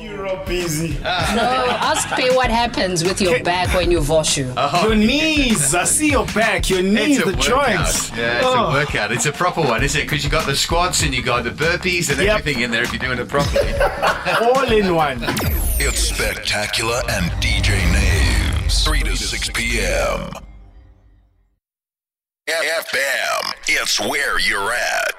You're busy. No, ask me what happens with your back when you wash you. Uh-huh. Your knees. I see your back. Your knees, the workout. joints. Yeah, it's Oh. a workout. It's a proper one, isn't it? Because you got the squats and you got the burpees and Yep. everything in there if you're doing it properly. All in one. It's Spectacular and DJ Naves. 3 to 6 p.m. FM, it's where you're at.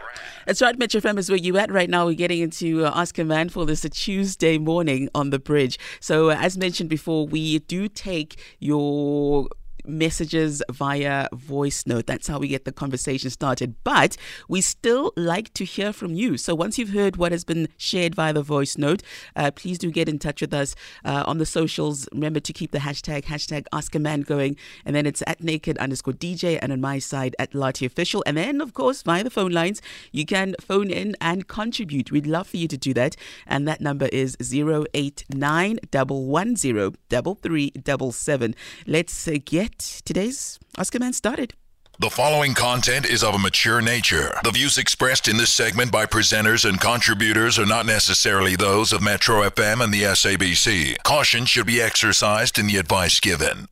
That's right, Metro FM is where you at right now. We're getting into uh, Ask a Man for this a Tuesday morning on the bridge. So, uh, as mentioned before, we do take your messages via voice note. That's how we get the conversation started. But we still like to hear from you. So once you've heard what has been shared via the voice note, uh, please do get in touch with us uh, on the socials. Remember to keep the hashtag, hashtag Ask a Man going. And then it's at naked underscore DJ and on my side at Lati Official. And then, of course, via the phone lines, you can phone in and contribute. We'd love for you to do that. And that number is 089 110 Let's uh, get today's Ask a Man started. The following content is of a mature nature. The views expressed in this segment by presenters and contributors are not necessarily those of Metro FM and the SABC. Caution should be exercised in the advice given.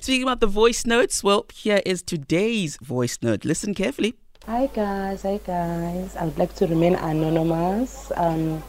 Speaking about the voice notes, well, here is today's voice note. Listen carefully. Hi guys, hi guys. I would like to remain anonymous. Um,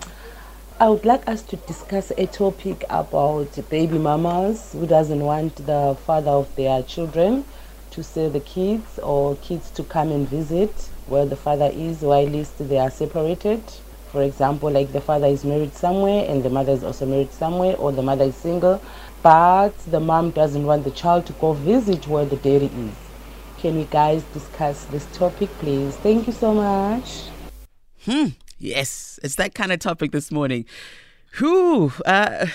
I would like us to discuss a topic about baby mamas who doesn't want the father of their children to see the kids or kids to come and visit where the father is while least they are separated. For example, like the father is married somewhere and the mother is also married somewhere or the mother is single, but the mom doesn't want the child to go visit where the daddy is. Can you guys discuss this topic, please? Thank you so much. Hmm. Yes, it's that kind of topic this morning. Who? Uh,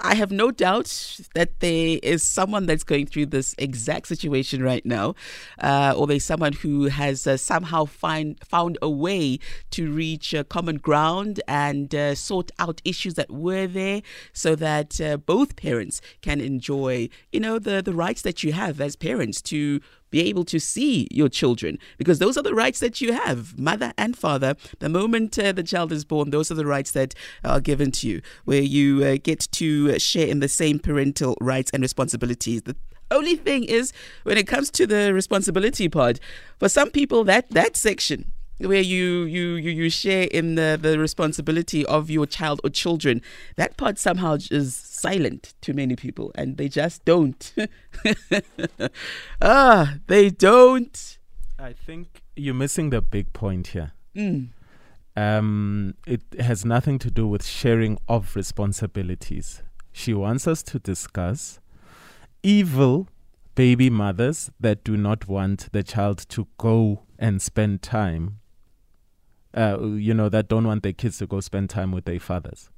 I have no doubt that there is someone that's going through this exact situation right now, uh, or there's someone who has uh, somehow find, found a way to reach uh, common ground and uh, sort out issues that were there, so that uh, both parents can enjoy, you know, the the rights that you have as parents to be able to see your children because those are the rights that you have, mother and father. The moment uh, the child is born, those are the rights that are given to you, where you uh, get to share in the same parental rights and responsibilities. The only thing is, when it comes to the responsibility part, for some people, that that section where you you you, you share in the, the responsibility of your child or children that part somehow is silent to many people and they just don't ah they don't I think you're missing the big point here. Mm. Um, it has nothing to do with sharing of responsibilities. She wants us to discuss evil baby mothers that do not want the child to go and spend time. Uh, you know, that don't want their kids to go spend time with their fathers.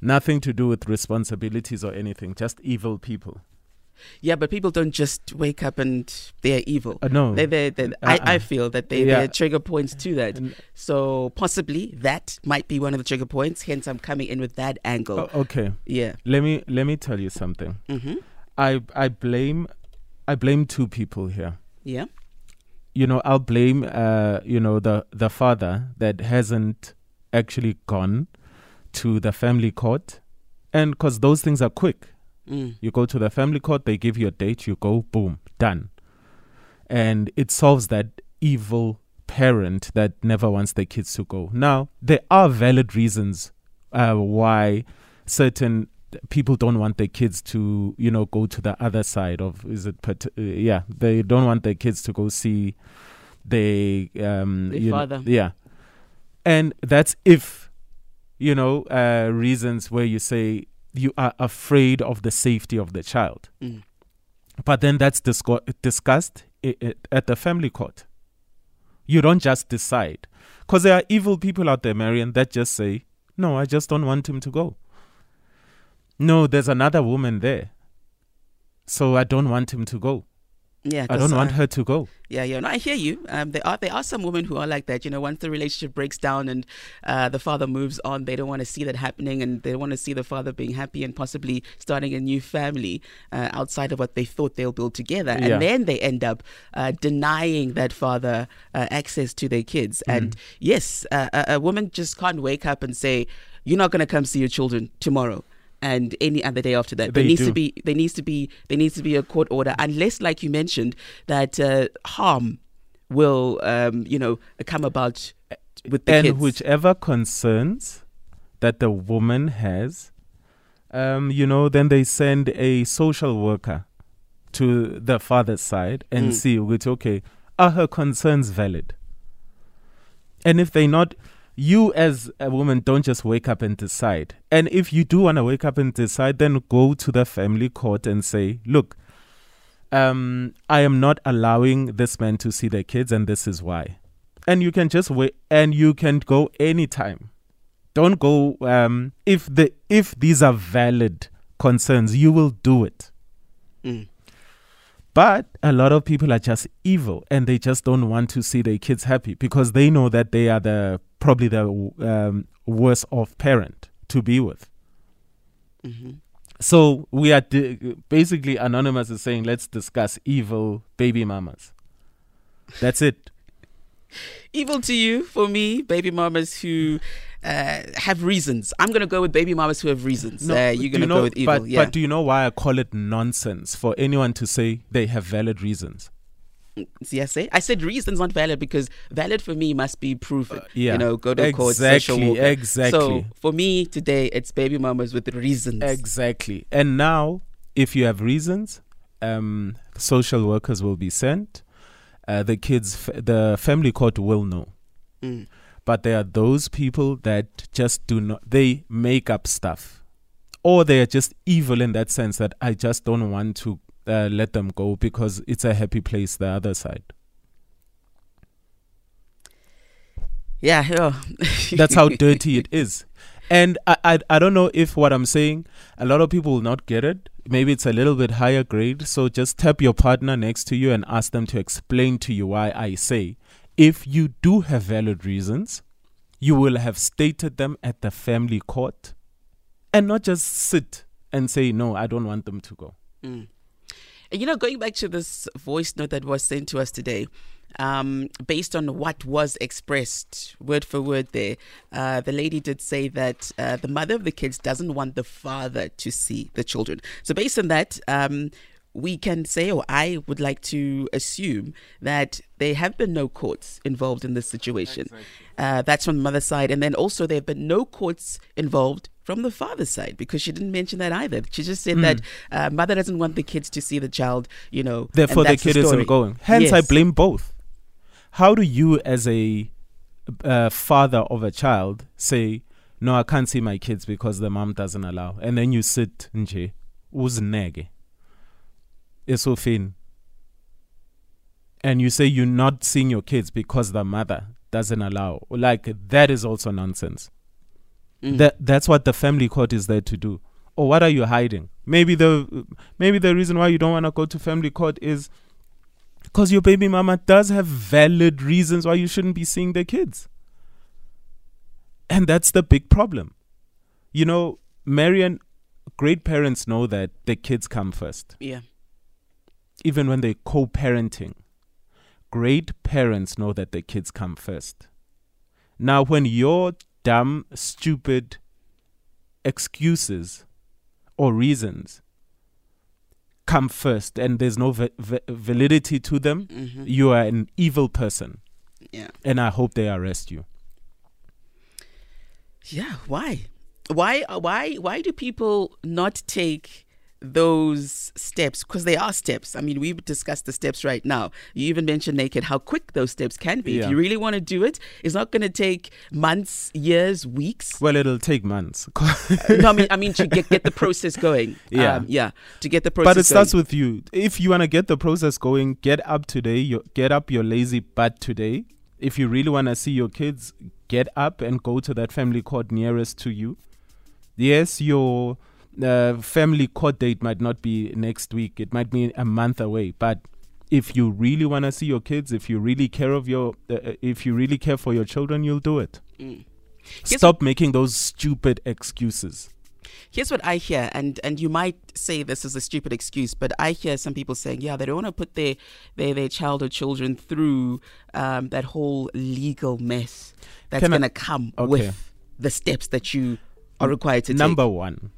Nothing to do with responsibilities or anything, just evil people. yeah but people don't just wake up and they're evil Uh, no. they, they, they, Uh-uh. I, I feel that they, Yeah. they're trigger points to that so possibly that might be one of the trigger points hence i'm coming in with that angle O- okay. yeah Let me let me tell you something. hmm I I blame I blame two people here. yeah You know, I'll blame uh, you know, the the father that hasn't actually gone to the family court. And cuz those things are quick. mm. You go to the family court, they give you a date, you go, boom, done. And it solves that evil parent that never wants their kids to go. Now, there are valid reasons uh, why certain people don't want their kids to, you know, go to the other side of, is it, uh, yeah, they don't want their kids to go see their, um, Their you know- yeah. And that's if, you know, uh, reasons where you say you are afraid of the safety of the child. Mm. But then that's disco- discussed i- i- at the family court. You don't just decide. Because there are evil people out there, Marion, that just say, no, I just don't want him to go. No, there's another woman there. So I don't want him to go. yeah I don't want her to go. Yeah, yeah. No, I hear you. Um, there are there are some women who are like that. You know, once the relationship breaks down and uh, the father moves on, they don't want to see that happening, and they want to see the father being happy and possibly starting a new family uh, outside of what they thought they'll build together. Yeah. And then they end up uh, denying that father uh, access to their kids. Mm. And yes, uh, a, a woman just can't wake up and say. you're not going to come see your children tomorrow and any other day after that. They there needs do. to be there needs to be there needs to be a court order unless, like you mentioned, that uh, harm will um, you know come about with the and kids. whichever concerns that the woman has, um, you know, then they send a social worker to the father's side and Mm. see which okay, are her concerns valid? And if they not, you as a woman don't just wake up and decide. And if you do want to wake up and decide, then go to the family court and say, look, um, I am not allowing this man to see their kids, and this is why. And you can just wait, and you can go anytime. Don't go um, if the if these are valid concerns, you will do it. Mm. But a lot of people are just evil, and they just don't want to see their kids happy because they know that they are the probably the um, worst off parent to be with. Mhm. So we are di- basically anonymous is saying let's discuss evil baby mamas. That's it. Evil to you, for me, baby mamas who uh, have reasons. I'm going to go with baby mamas who have reasons. uh, you're going to you know- go with evil. But, yeah. but do you know why I call it nonsense for anyone to say they have valid reasons? See, I said reasons not valid because valid for me must be proven. Uh, yeah. You know, go to court, social Exactly, worker. exactly. So for me today, it's baby mamas with reasons. Exactly. And now, if you have reasons, um, social workers will be sent. Uh, the kids, f- the family court will know. Mm. But there are those people that just do not, they make up stuff. Or they are just evil in that sense that I just don't want to uh, let them go because it's a happy place, the other side. Yeah, yeah. That's how dirty it is. And I, I I don't know if what I'm saying, a lot of people will not get it. Maybe it's a little bit higher grade. So just tap your partner next to you and ask them to explain to you why I say if you do have valid reasons, you will have stated them at the family court and not just sit and say, No, I don't want them to go. Mm. You know, going back to this voice note that was sent to us today, um, based on what was expressed word for word there, uh, the lady did say that uh, the mother of the kids doesn't want the father to see the children. So, based on that, um, we can say, or I would like to assume that there have been no courts involved in this situation. Uh, that's from the mother's side. And then also, there have been no courts involved from the father's side because she didn't mention that either. She just said that uh, mother doesn't want the kids to see the child, you know. Therefore, the kid story. isn't going. Hence, I blame both. How do you, as a uh, father of a child, say, "No, I can't see my kids because the mom doesn't allow," and then you sit nje, uzinege, esofeni, and you say you're not seeing your kids because the mother doesn't allow? Like that is also nonsense. Mm. That that's what the family court is there to do. Or what are you hiding? Maybe the maybe the reason why you don't want to go to family court is because your baby mama does have valid reasons why you shouldn't be seeing their kids. And that's the big problem. You know, Marian, great parents know that their kids come first, Yeah. Even when they're co parenting. Great parents know that their kids come first. Now, when your dumb, stupid excuses or reasons come first and there's no va- va- validity to them, hmm you are an evil person. Yeah. And I hope they arrest you. Yeah. Why? Why? uh, Why? Why do people not take those steps? Because they are steps. I mean, we've discussed the steps right now. You even mentioned naked how quick those steps can be. If you really want to do it, it's not going to take months, years, weeks. Well, it'll take months. no, I mean, I mean to get get the process going. Yeah. Um, yeah. To get the process. but it starts going. with you. If you want to get the process going, get up today. You get up your lazy butt today. If you really want to see your kids, get up and go to that family court nearest to you. Yes, your uh, family court date might not be next week. It might be a month away. But if you really want to see your kids, if you really care of your, uh, uh, if you really care for your children, you'll do it. Mm. Stop making those stupid excuses. Here's what I hear, and and you might say this is a stupid excuse, but I hear some people saying, yeah, they don't want to put their their their child or children through um, that whole legal mess that's going to come Okay. with the steps that you are required to take. Number one,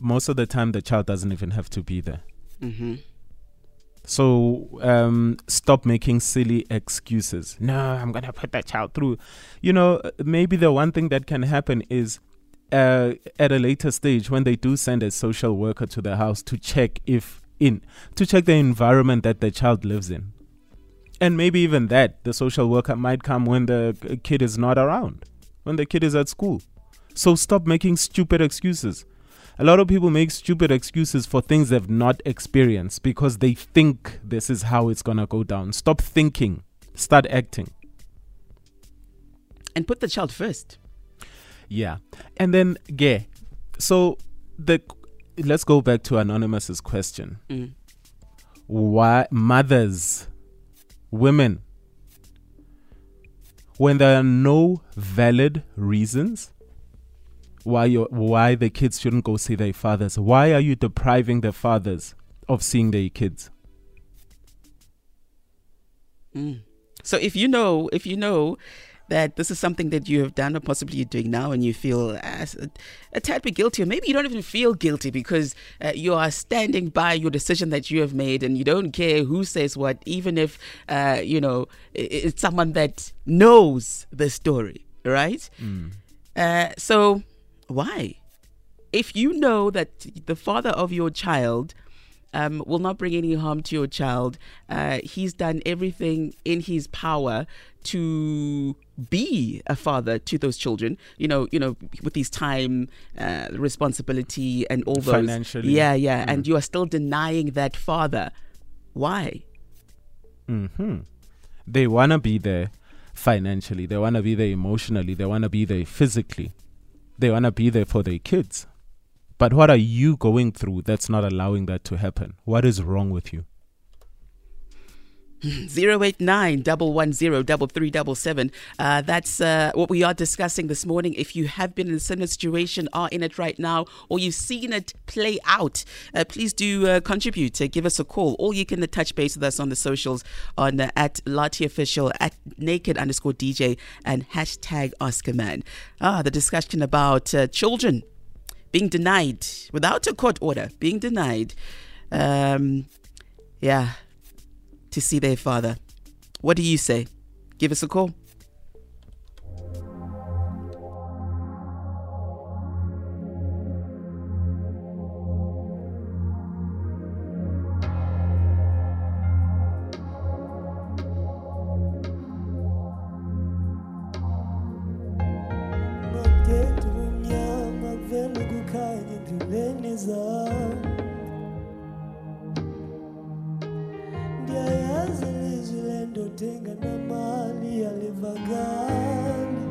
most of the time the child doesn't even have to be there. take. hmm So um, stop making silly excuses. No, I'm gonna put that child through. You know, maybe the one thing that can happen is uh, at a later stage when they do send a social worker to the house to check if in to check the environment that the child lives in, and maybe even that the social worker might come when the kid is not around, when the kid is at school. So stop making stupid excuses. A lot of people make stupid excuses for things they've not experienced because they think this is how it's going to go down. Stop thinking, start acting. And put the child first. Yeah. And then, yeah. So, the let's go back to Anonymous's question. Mm. Why mothers, women, when there are no valid reasons why you why the kids shouldn't go see their fathers, why are you depriving the fathers of seeing their kids? Mm. So if you know, if you know that this is something that you have done or possibly you're doing now and you feel as a, a tad bit guilty or maybe you don't even feel guilty because uh, you are standing by your decision that you have made and you don't care who says what even if uh, you know it's someone that knows the story right uh, so why if you know that the father of your child um, will not bring any harm to your child. Uh, he's done everything in his power to be a father to those children. You know, you know, with his time, uh, responsibility, and all those. Financially. Yeah, yeah. And you are still denying that father. Why? hmm They want to be there financially, they want to be there emotionally, they want to be there physically, they want to be there for their kids. But what are you going through that's not allowing that to happen? What is wrong with you? 089 110 Uh, that's uh, what we are discussing this morning. If you have been in a similar situation, are in it right now, or you've seen it play out, uh, please do uh, contribute. Uh, give us a call, or you can touch base with us on the socials on uh, at Lati Official, at Naked underscore DJ, and hashtag Ask a Man. Ah, the discussion about children being denied without a court order, being denied. Um, yeah, to see their father. What do you say? Give us a call. Lendoda engenamali alivakali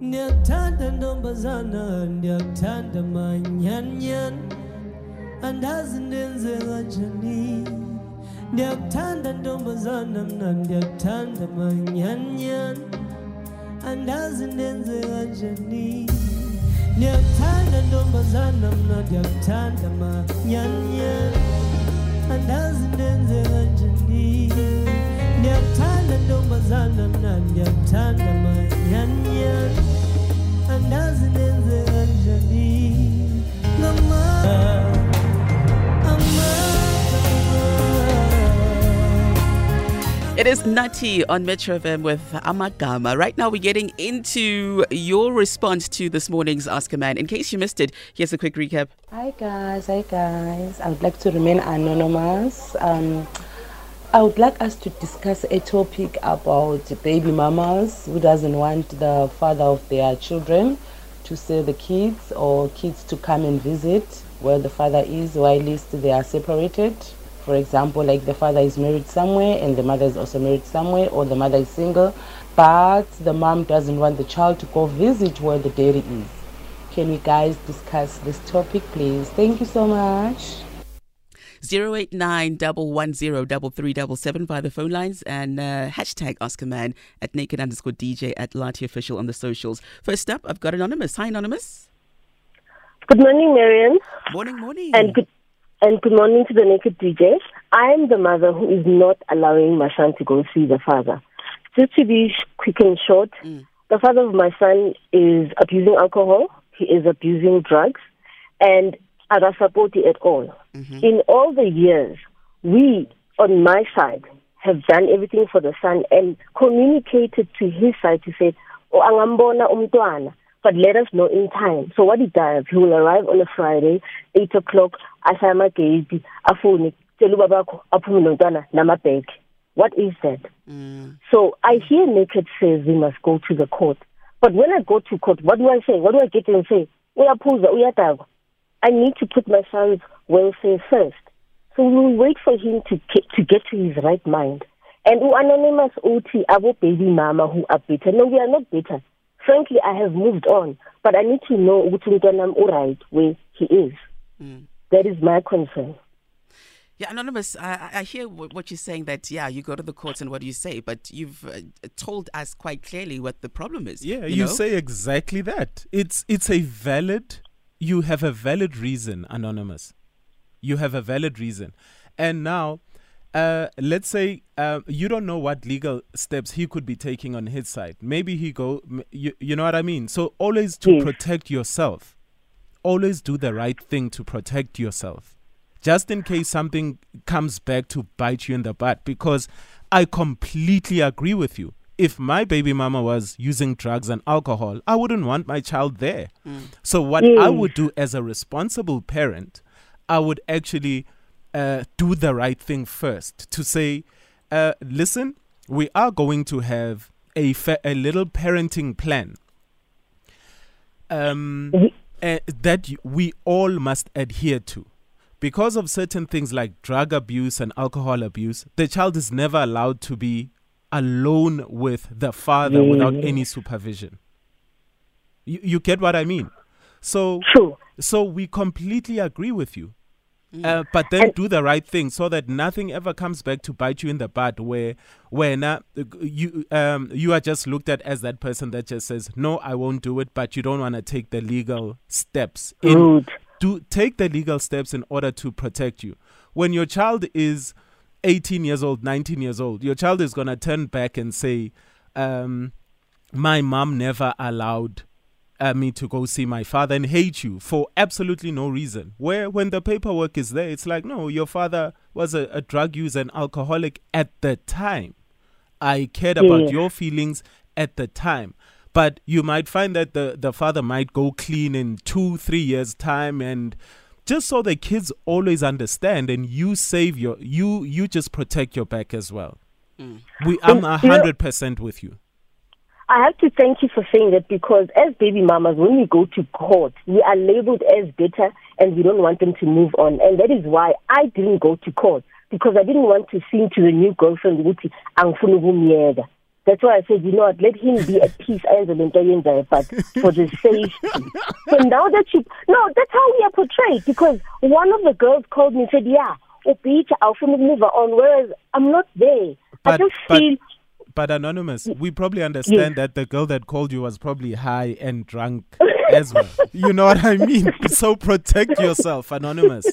Ndiyakuthanda ntombazana ndiyakuthanda manyanyan Andazi ndenze kanjani Ndiyakuthanda ntombazana mna ndiyakuthanda manyanyan andazi ndenze kanjani ndiyakuthanda ntombazana mna ndiyakuthanda manyanyana andazi ndenze kanjani ndiyakuthanda It is Nutty on Metro FM with Amagama. Right now, we're getting into your response to this morning's Ask a Man. In case you missed it, here's a quick recap. Hi guys, hi guys. I would like to remain anonymous. Um, I would like us to discuss a topic about baby mamas who doesn't want the father of their children to see the kids or kids to come and visit where the father is while least they are separated. For example, like the father is married somewhere and the mother is also married somewhere, or the mother is single, but the mom doesn't want the child to go visit where the daddy is. Can we guys discuss this topic, please? Thank you so much. 089 110 via the phone lines and uh, hashtag Ask a Man at naked underscore DJ at Lati Official on the socials. First up, I've got Anonymous. Hi, Anonymous. Good morning, Marion, Morning, morning. and good and good morning to the naked DJ. I am the mother who is not allowing my son to go see the father. Just to be quick and short, mm. the father of my son is abusing alcohol. He is abusing drugs, and I don't support it at all. Mm-hmm. In all the years, we on my side have done everything for the son and communicated to his side to say, "Oh, angambona umntwana." But let us know in time. So what he does, he will arrive on a Friday, eight o'clock, ashaya amagate, afune, tell ubabakho aphume nomntwana namabheke. What is that? Mm. So I hear naked says we must go to the court. But when I go to court, what do I say? What do I get and say? Uyaphuza, uyadakwa. I need to put my son's welfare first. So we will wait for him to get, to get to his right mind. And anonymous OT, abo baby mama who are bitter. No, we are not bitter. Frankly, I have moved on, but I need to know ukuthi umntwanami alright where he is. That is my concern. Yeah, Anonymous, I, I- I hear wh- what you're saying that, yeah, you go to the courts and what do you say? But you've uh, told us quite clearly what the problem is. Yeah, you, know? say exactly that. It's it's a valid. You have a valid reason, anonymous. You have a valid reason, and now, uh, let's say uh, you don't know what legal steps he could be taking on his side. Maybe he go. You, you know what I mean. So always to Yes. protect yourself. Always do the right thing to protect yourself, just in case something comes back to bite you in the butt. Because I completely agree with you. If my baby mama was using drugs and alcohol, I wouldn't want my child there. So, what I would do as a responsible parent, I would actually uh, do the right thing first to say, uh, listen, we are going to have a, fa- a little parenting plan um, uh, that we all must adhere to. Because of certain things like drug abuse and alcohol abuse, the child is never allowed to be alone with the father without any supervision. You, you get what I mean? So, True. so we completely agree with you. Uh, but then do the right thing so that nothing ever comes back to bite you in the butt where when uh, you um you are just looked at as that person that just says no I won't do it but you don't want to take the legal steps in do take the legal steps in order to protect you. When your child is 18 years old 19 years old your child is going to turn back and say um my mom never allowed uh, me to go see my father and hate you for absolutely no reason. Where when the paperwork is there, it's like, no, your father was a, a drug user and alcoholic at the time. I cared about Yes. your feelings at the time. But you might find that the, the father might go clean in two, three years' time and just so the kids always understand and you save your you you just protect your back as well. We I'm a And, you know- hundred percent with you. I have to thank you for saying that because as baby mamas, when we go to court, we are labeled as bitter and we don't want them to move on. And that is why I didn't go to court because I didn't want to sing to the new girlfriend, ukuthi angifuni ukumyeka. That's why I said, you know what, let him be at peace, ayenzayo, but for the safety. So now that you, no, that's how we are portrayed because one of the girls called me and said, yeah, upita, awufuni move on, whereas I'm not there. I just but- feel But anonymous, we probably understand that the girl that called you was probably high and drunk as well. You know what I mean? So protect yourself, anonymous.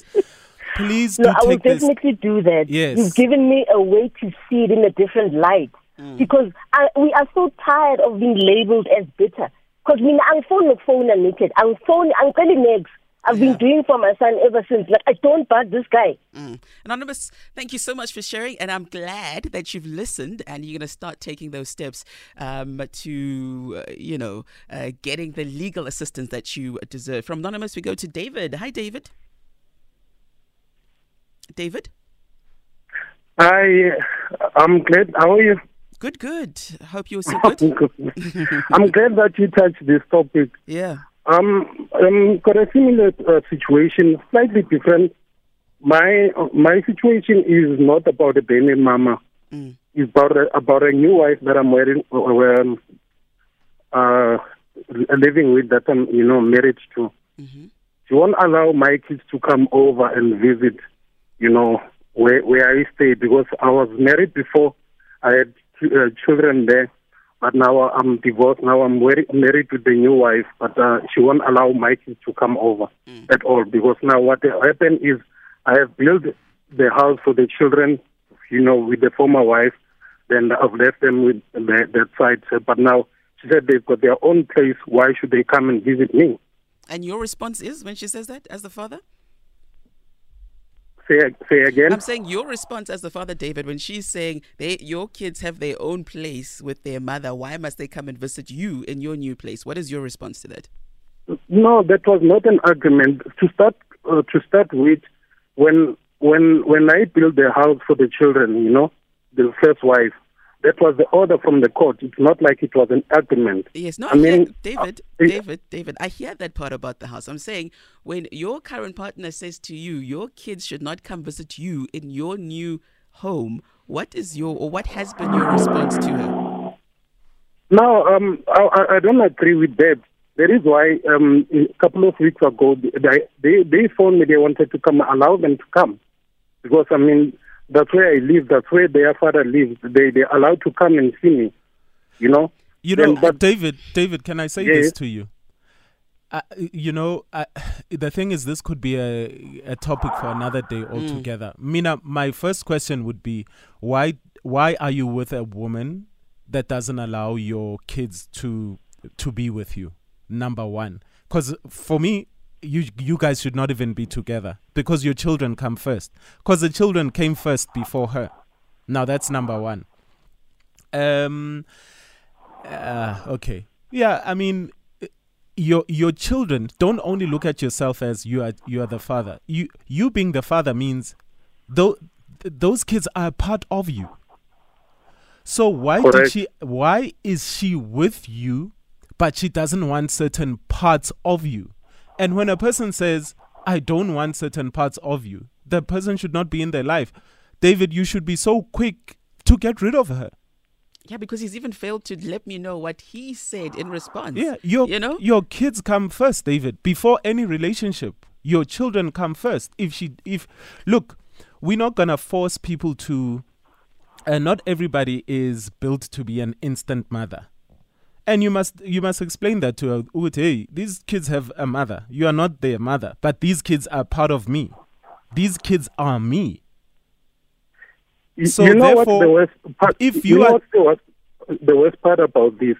Please do No, I will take this. definitely do that. Yes. You've given me a way to see it in a different light. Mm. Because I, we are so tired of being labeled as bitter. Because I'm phone, angifuni ukufona naked. Angifoni, angiceli next. I've been doing for my son ever since. Like, I don't bug this guy. Mm. Anonymous, thank you so much for sharing, and I'm glad that you've listened and you're going to start taking those steps um, to, uh, you know, uh, getting the legal assistance that you deserve. From Anonymous, we go to David. Hi, David. David? Hi, I'm glad. How are you? Good, good. Hope you're so good. I'm glad that you touched this topic. Yeah. Um, um, got a similar uh, situation, slightly different. My my situation is not about a baby mama. Mm. It's about a, about a new wife that I'm wearing, uh, uh, living with that I'm you know married to. mhm She won't allow my kids to come over and visit, you know, where where I stay because I was married before. I had uh, children there, but now I'm divorced. Now I'm married to the new wife, but uh, she won't allow my kids to come over at all because now what happened is I have built the house for the children, you know, with the former wife. Then I've left them with the, that side, but now She said they've got their own place. Why should they come and visit me? And your response is when she says that as the father? Say say again. I'm saying your response as the father, David, when she's saying they your kids have their own place with their mother, why must they come and visit you in your new place? What is your response to that? No, that was not an argument. To start uh, to start with, when when when I built the house for the children, you know, the first wife, that was the order from the court. It's not like it was an argument. Yes, no, I I hear, mean, David, uh, David, David, I hear that part about the house. I'm saying when your current partner says to you, your kids should not come visit you in your new home, what is your or what has been your response to her? No, um, I, I- don't agree with that. There is why um, a couple of weeks ago they, they they phoned me. They wanted to come. Allow them to come because I mean that's where I live. That's where their father lives. They they allowed to come and see me. You know. You know, Then, but David, David, can I say Yeah, this yeah. to you? Uh, you know, uh, the thing is, this could be a, a topic for another day Mm. altogether. Mina, my first question would be, why why are you with a woman that doesn't allow your kids to to be with you? Number one, because for me, you you guys should not even be together because your children come first. Because the children came first before her. Now that's number one. Um. Uh, okay. Yeah, I mean, your your children don't only look at yourself as you are you are the father. You you being the father means though those kids are a part of you. So why did she why is she with you but she doesn't want certain parts of you? And when a person says I don't want certain parts of you, the person should not be in their life. David, you should be so quick to get rid of her. Yeah, because he's even failed to let me know what he said in response. Yeah, your you know, your kids come first, David. Before any relationship, your children come first. If she, if look, we're not gonna force people to. Uh, not everybody is built to be an instant mother, and you must you must explain that to her. Ukuthi, Hey, these kids have a mother. You are not their mother, but these kids are part of me. These kids are me. you, So you know what therefore, the worst part? if you you know are- what's the worst, the worst part about this?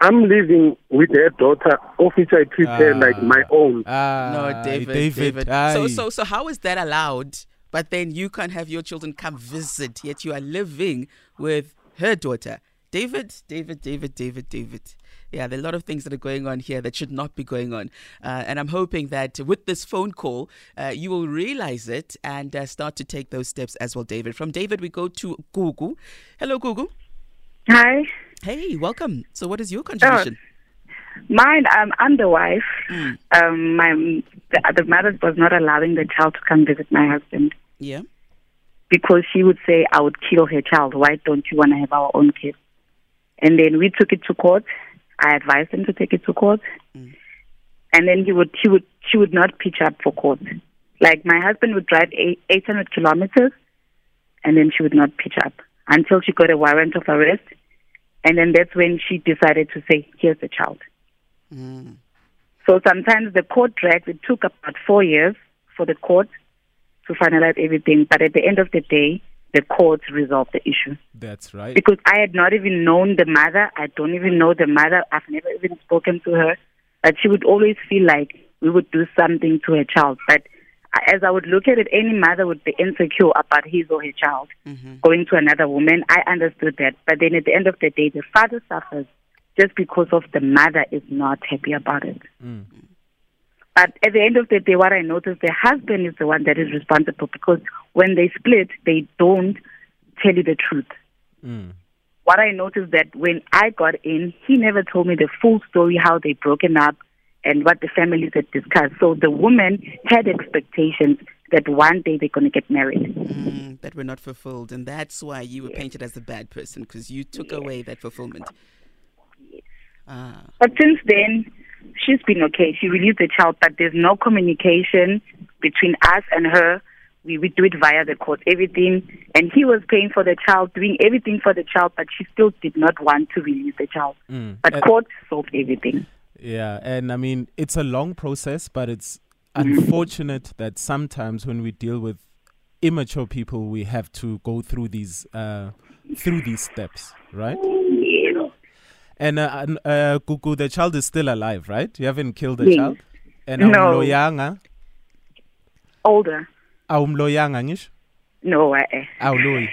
I'm living with their daughter, of which I treat her like my own. Ah, no, David, David, David. So, so, so, how is that allowed? But then you can't have your children come visit, yet you are living with her daughter. David, David, David, David, David. Yeah, there are a lot of things that are going on here that should not be going on. Uh, and I'm hoping that with this phone call, uh, you will realize it and uh, start to take those steps as well, David. From David, we go to Gugu. Hello, Gugu. Hi. Hey, welcome. So, what is your contribution? Mine, um, I'm the wife. Um, my the, the mother was not allowing the child to come visit my husband Yeah. because she would say, "I would kill her child. Why don't you want to have our own kid?" And then we took it to court. I advised him to take it to court, mm. and then he would he would she would not pitch up for court. Like my husband would drive eight, 800 kilometers, and then she would not pitch up until she got a warrant of arrest, and then that's when she decided to say, "Here's the child." Mm. So sometimes the court drags. It took about four years for the court to finalize everything, but at the end of the day, the courts resolve the issue. That's right. Because I had not even known the mother. I don't even know the mother. I've never even spoken to her. But she would always feel like we would do something to her child. But as I would look at it, any mother would be insecure about his or her child mm-hmm. going to another woman. I understood that. But then at the end of the day, the father suffers just because of the mother is not happy about it. Mm. But at the end of the day, what I noticed, the husband is the one that is responsible because when they split, they don't tell you the truth. What I noticed that when I got in, he never told me the full story, how they broken up and what the families had discussed. So the woman had expectations that one day they're going to get married. Mm, that were not fulfilled. And that's why you were painted as a bad person because you took away that fulfillment. Ah. But since then, she's been okay. She released the child, but there's no communication between us and her. We, we do it via the court, everything. And he was paying for the child, doing everything for the child, but she still did not want to release the child. Mm. But And- court solved everything. Yeah, and I mean it's a long process, but it's unfortunate that sometimes when we deal with immature people, we have to go through these uh, through these steps, right? And uh, uh, Gugu, the child is still alive, right? You haven't killed the Yes. child. And No. awumloyanga, Older. awumloyanga ngisho. No, uh. Awuloyi.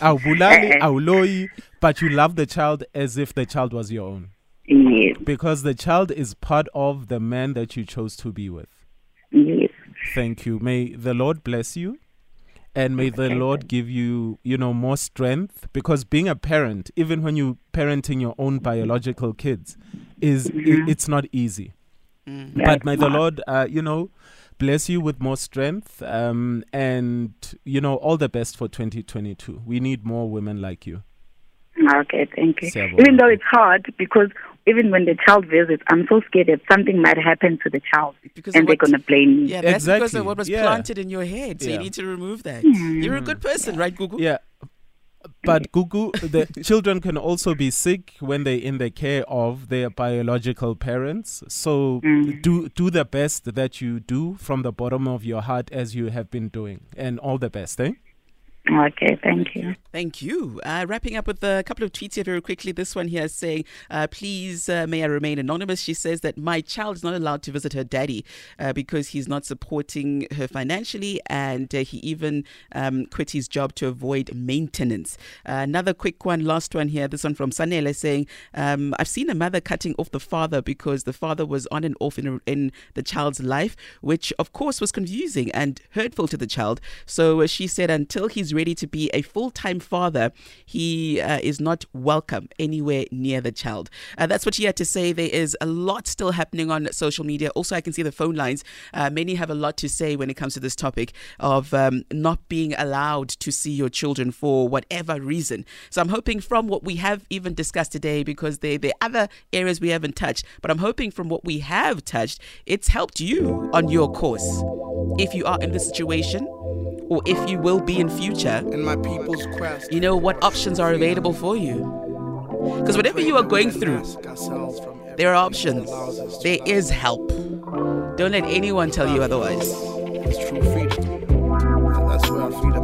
Awubulali, awuloyi, but you love the child as if the child was your own. Yes. Because the child is part of the man that you chose to be with. Yes. Thank you. May the Lord bless you. And may the Lord give you, you know, more strength because being a parent, even when you're parenting your own biological kids, is i- it's not easy. But may the Lord, uh, you know, bless you with more strength um, and, you know, all the best for 2022. We need more women like you. Okay, thank you. Siyabonga. Even though it's hard because even when the child visits, I'm so scared that something might happen to the child Because and they're going to blame me. Yeah, that's because of what was Yeah. planted in your head. So you need to remove that. Hmm. You're a good person, right, Gugu? Yeah. But Gugu, the children can also be sick when they're in the care of their biological parents. So do do the best that you do from the bottom of your heart as you have been doing, and all the best, eh? Okay, thank you. Thank you. Uh, wrapping up with a couple of tweets here very quickly. This one here is saying, uh, please, uh, may I remain anonymous. She says that my child is not allowed to visit her daddy uh, because he's not supporting her financially and uh, he even um, quit his job to avoid maintenance. Another quick one, last one here. This one from Sanele saying, um, I've seen a mother cutting off the father because the father was on and off in, in the child's life, which of course was confusing and hurtful to the child. So uh, she said, until he's ready to be a full time father, he uh, is not welcome anywhere near the child. Uh, that's what she had to say. There is a lot still happening on social media. Also, I can see the phone lines. Uh, many have a lot to say when it comes to this topic of um, not being allowed to see your children for whatever reason. So I'm hoping from what we have even discussed today, because there, there are other areas we haven't touched, but I'm hoping from what we have touched, it's helped you on your course. If you are in this situation, or if you will be in future, in my people's quest. you know what options are available for you. Because whatever you are going through, there are options. There is help. Don't let anyone tell you otherwise. It's true freedom. That's freedom.